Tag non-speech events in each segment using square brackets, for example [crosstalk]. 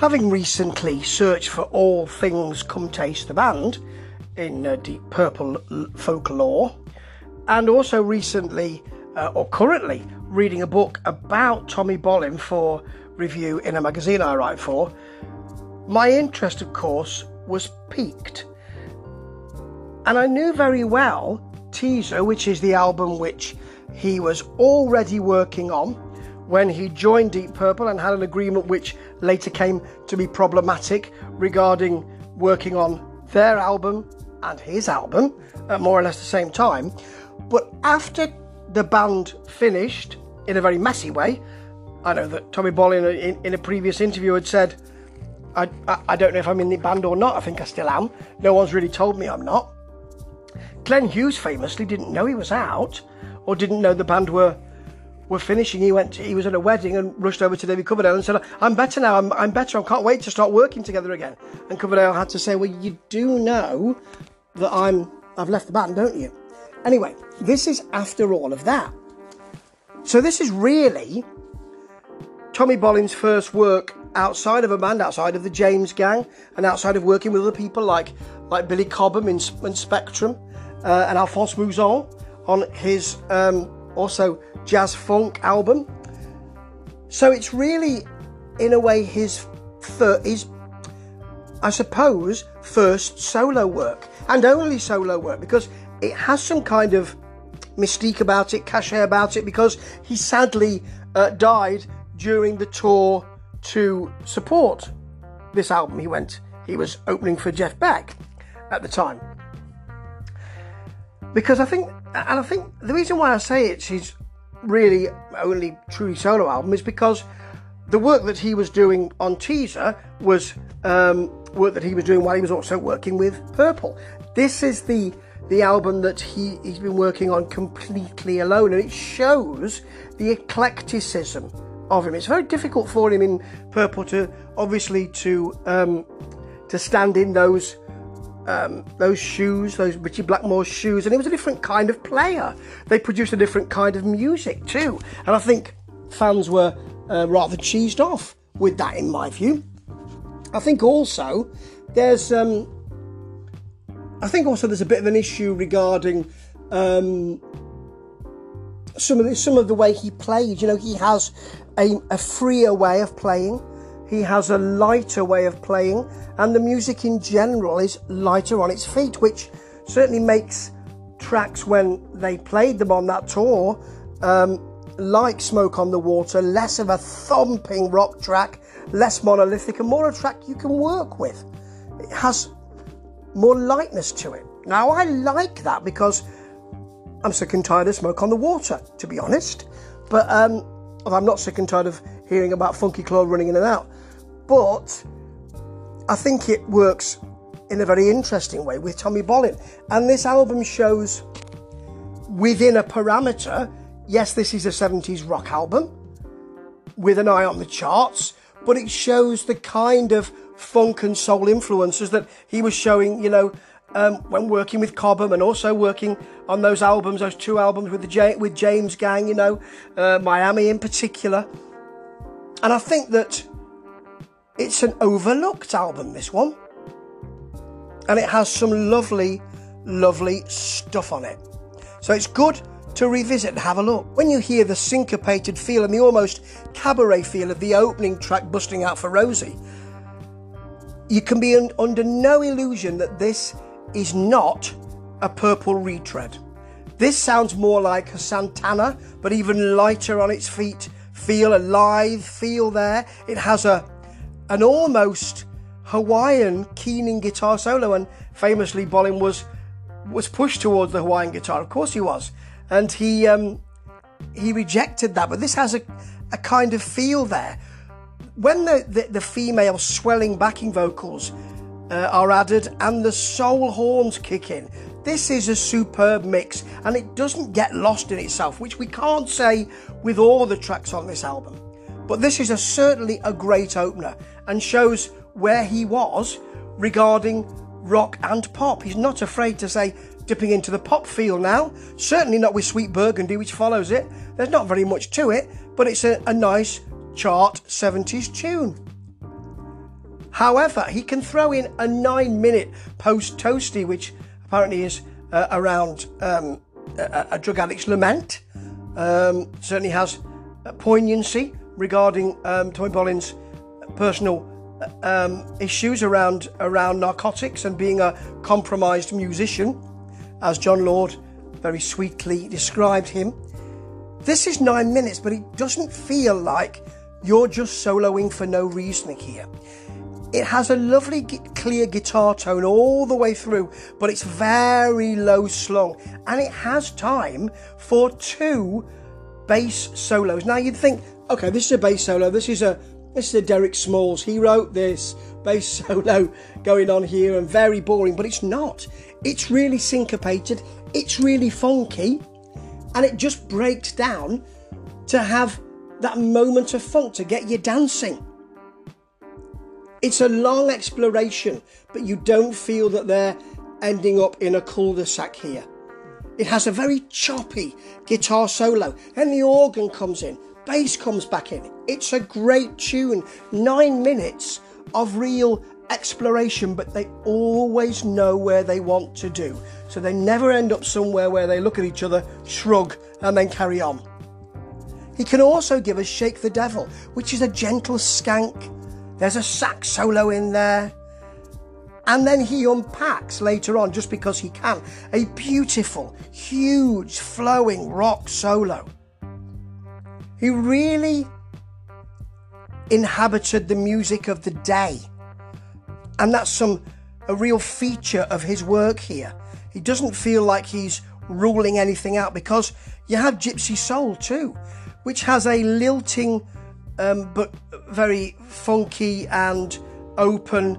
Having recently searched for all things Come Taste the Band in uh, Deep Purple folklore, and also recently uh, or currently reading a book about Tommy Bolin for review in a magazine I write for, my interest, of course, was piqued. And I knew very well Teaser, which is the album which he was already working on when he joined Deep Purple and had an agreement which later came to be problematic regarding working on their album and his album at more or less the same time. But after the band finished in a very messy way, I know that Tommy Bolin in, in a previous interview had said, I, I, I don't know if I'm in the band or not. I think I still am. No one's really told me I'm not. Glenn Hughes famously didn't know he was out or didn't know the band were were finishing. He went. He was at a wedding and rushed over to David Coverdale and said, "I'm better now. I'm, I'm better. I can't wait to start working together again." And Coverdale had to say, "Well, you do know that I'm. I've left the band, don't you?" Anyway, this is after all of that. So this is really Tommy Bolin's first work outside of a band, outside of the James Gang, and outside of working with other people like like Billy Cobham in, in Spectrum uh, and Alphonse Mouzon on his um, also jazz funk album. So it's really, in a way, his third, his, I suppose, first solo work and only solo work because it has some kind of mystique about it, cachet about it, because he sadly uh, died during the tour to support this album. He went, he was opening for Jeff Beck at the time. Because I think, and I think the reason why I say it's his really only truly solo album is because the work that he was doing on Teaser was um, work that he was doing while he was also working with Purple. This is the the album that he, he's been working on completely alone, and it shows the eclecticism of him. It's very difficult for him in Purple to obviously to um, to stand in those um, those shoes, those Ritchie Blackmore shoes, and he was a different kind of player. They produced a different kind of music too, and I think fans were uh, rather cheesed off with that, in my view. I think also there's um, I think also there's a bit of an issue regarding um, some of the, some of the way he played. You know, he has a, a freer way of playing. He has a lighter way of playing, and the music in general is lighter on its feet, which certainly makes tracks when they played them on that tour, um, like Smoke on the Water, less of a thumping rock track, less monolithic, and more a track you can work with. It has more lightness to it. Now, I like that because I'm sick and tired of Smoke on the Water, to be honest. But um, I'm not sick and tired of hearing about Funky Claude running in and out. But I think it works in a very interesting way with Tommy Bolin. And this album shows within a parameter yes, this is a 70s rock album with an eye on the charts, but it shows the kind of funk and soul influences that he was showing, you know, um, when working with Cobham and also working on those albums, those two albums with the J- with James Gang, you know, uh, Miami in particular. And I think that it's an overlooked album, this one, and it has some lovely, lovely stuff on it. So it's good to revisit and have a look. When you hear the syncopated feel and the almost cabaret feel of the opening track busting out for Rosey, you can be un- under no illusion that this is not a purple retread. This sounds more like a Santana, but even lighter on its feet. Feel alive, feel there. It has a an almost Hawaiian keening guitar solo, and famously Bolin was was pushed towards the Hawaiian guitar. Of course he was, and he um, he rejected that. But this has a a kind of feel there when the, the, the female swelling backing vocals uh, are added and the soul horns kick in, this is a superb mix and it doesn't get lost in itself, which we can't say with all the tracks on this album. But this is a, certainly a great opener and shows where he was regarding rock and pop. He's not afraid to say dipping into the pop feel now, certainly not with Sweet Burgundy, which follows it. There's not very much to it, but it's a, a nice chart 70s tune. However, he can throw in a nine minute Post Toastee, which apparently is uh, around um, a, a, drug addict's lament. Um, certainly has poignancy regarding um, Tommy Bolin's personal um, issues around around narcotics and being a compromised musician, as Jon Lord very sweetly described him. This is nine minutes, but it doesn't feel like you're just soloing for no reason here. It has a lovely clear guitar tone all the way through, but it's very low slung and it has time for two bass solos. Now you'd think, okay, this is a bass solo, this is a this is a Derek Smalls. He wrote this bass [laughs] solo going on here and very boring, but it's not. It's really syncopated, it's really funky, and it just breaks down to have that moment of funk to get you dancing. It's a long exploration, but you don't feel that they're ending up in a cul-de-sac here. It has a very choppy guitar solo, and the organ comes in, bass comes back in. It's a great tune. Nine minutes of real exploration, but they always know where they want to do. So they never end up somewhere where they look at each other, shrug, and then carry on. He can also give us Shake the Devil, which is a gentle skank there's a sax solo in there. And then he unpacks later on, just because he can, a beautiful, huge, flowing rock solo. He really inhabited the music of the day. And that's some a real feature of his work here. He doesn't feel like he's ruling anything out because you have Gypsy Soul too, which has a lilting um, but very funky and open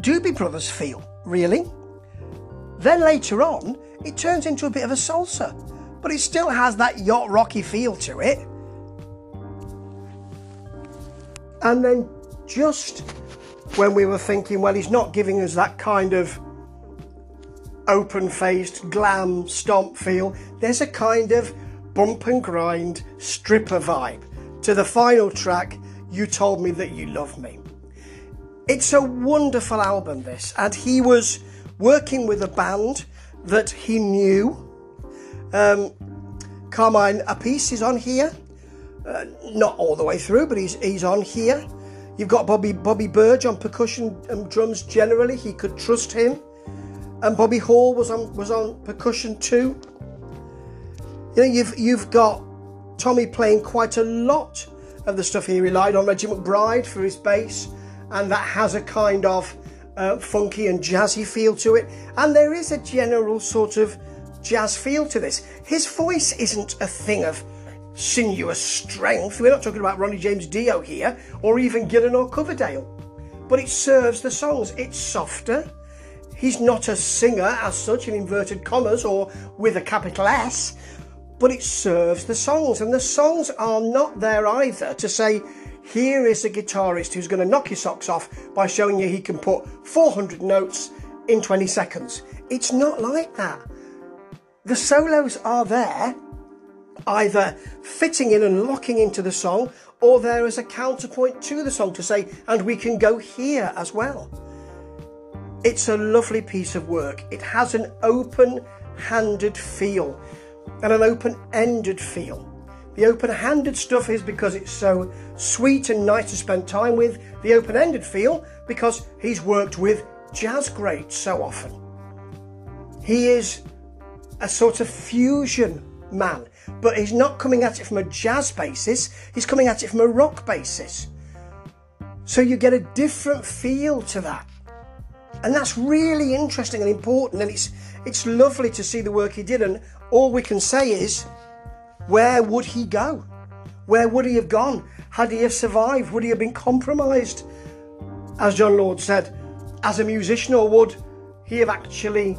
Doobie Brothers feel, really. Then later on, it turns into a bit of a salsa, but it still has that yacht rocky feel to it. And then just when we were thinking, well, he's not giving us that kind of open faced, glam, stomp feel, there's a kind of bump and grind stripper vibe to the final track, You Told Me That You Love Me. It's a wonderful album, this, and he was working with a band that he knew. Um, Carmine Appice is on here, uh, not all the way through, but he's he's on here. You've got Bobby Bobby Berge on percussion and drums. Generally, he could trust him, and Bobby Hall was on was on percussion too. You know, you've you've got Tommy playing quite a lot of the stuff he relied on Reggie McBride for his bass, and that has a kind of uh, funky and jazzy feel to it. And there is a general sort of jazz feel to this. His voice isn't a thing of sinuous strength. We're not talking about Ronnie James Dio here, or even Gillan or Coverdale. But it serves the songs. It's softer. He's not a singer as such in inverted commas or with a capital S, but it serves the songs. And the songs are not there either to say, here is a guitarist who's going to knock your socks off by showing you he can put 400 notes in 20 seconds. It's not like that. The solos are there, either fitting in and locking into the song, or there is a counterpoint to the song to say, and we can go here as well. It's a lovely piece of work. It has an open handed feel and an open ended feel. The open handed stuff is because it's so sweet and nice to spend time with. The open ended feel because he's worked with jazz greats so often. He is a sort of fusion man, but he's not coming at it from a jazz basis, he's coming at it from a rock basis. So you get a different feel to that. And that's really interesting and important, and it's it's lovely to see the work he did. And all we can say is, where would he go? Where would he have gone? Had he have survived? Would he have been compromised? As Jon Lord said, as a musician, or would he have actually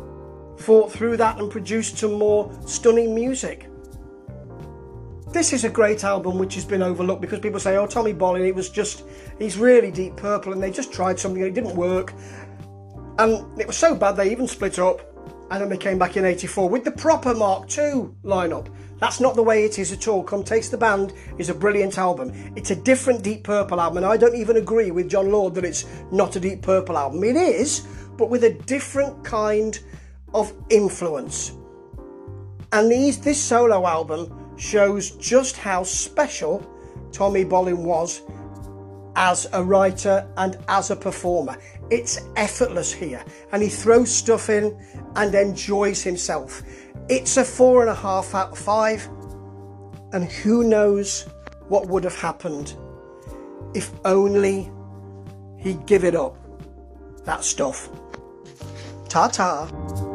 fought through that and produced some more stunning music? This is a great album which has been overlooked because people say, oh, Tommy Bolin, it was just, he's really deep purple and they just tried something and it didn't work. And it was so bad they even split up and then they came back in 84 with the proper Mark II lineup. That's not the way it is at all. Come Taste the Band is a brilliant album. It's a different Deep Purple album, and I don't even agree with Jon Lord that it's not a Deep Purple album. It is, but with a different kind of influence. And these this solo album shows just how special Tommy Bolin was as a writer and as a performer. It's effortless here, and he throws stuff in and enjoys himself. It's a four and a half out of five, and who knows what would have happened if only he'd give it up. That stuff. Ta ta.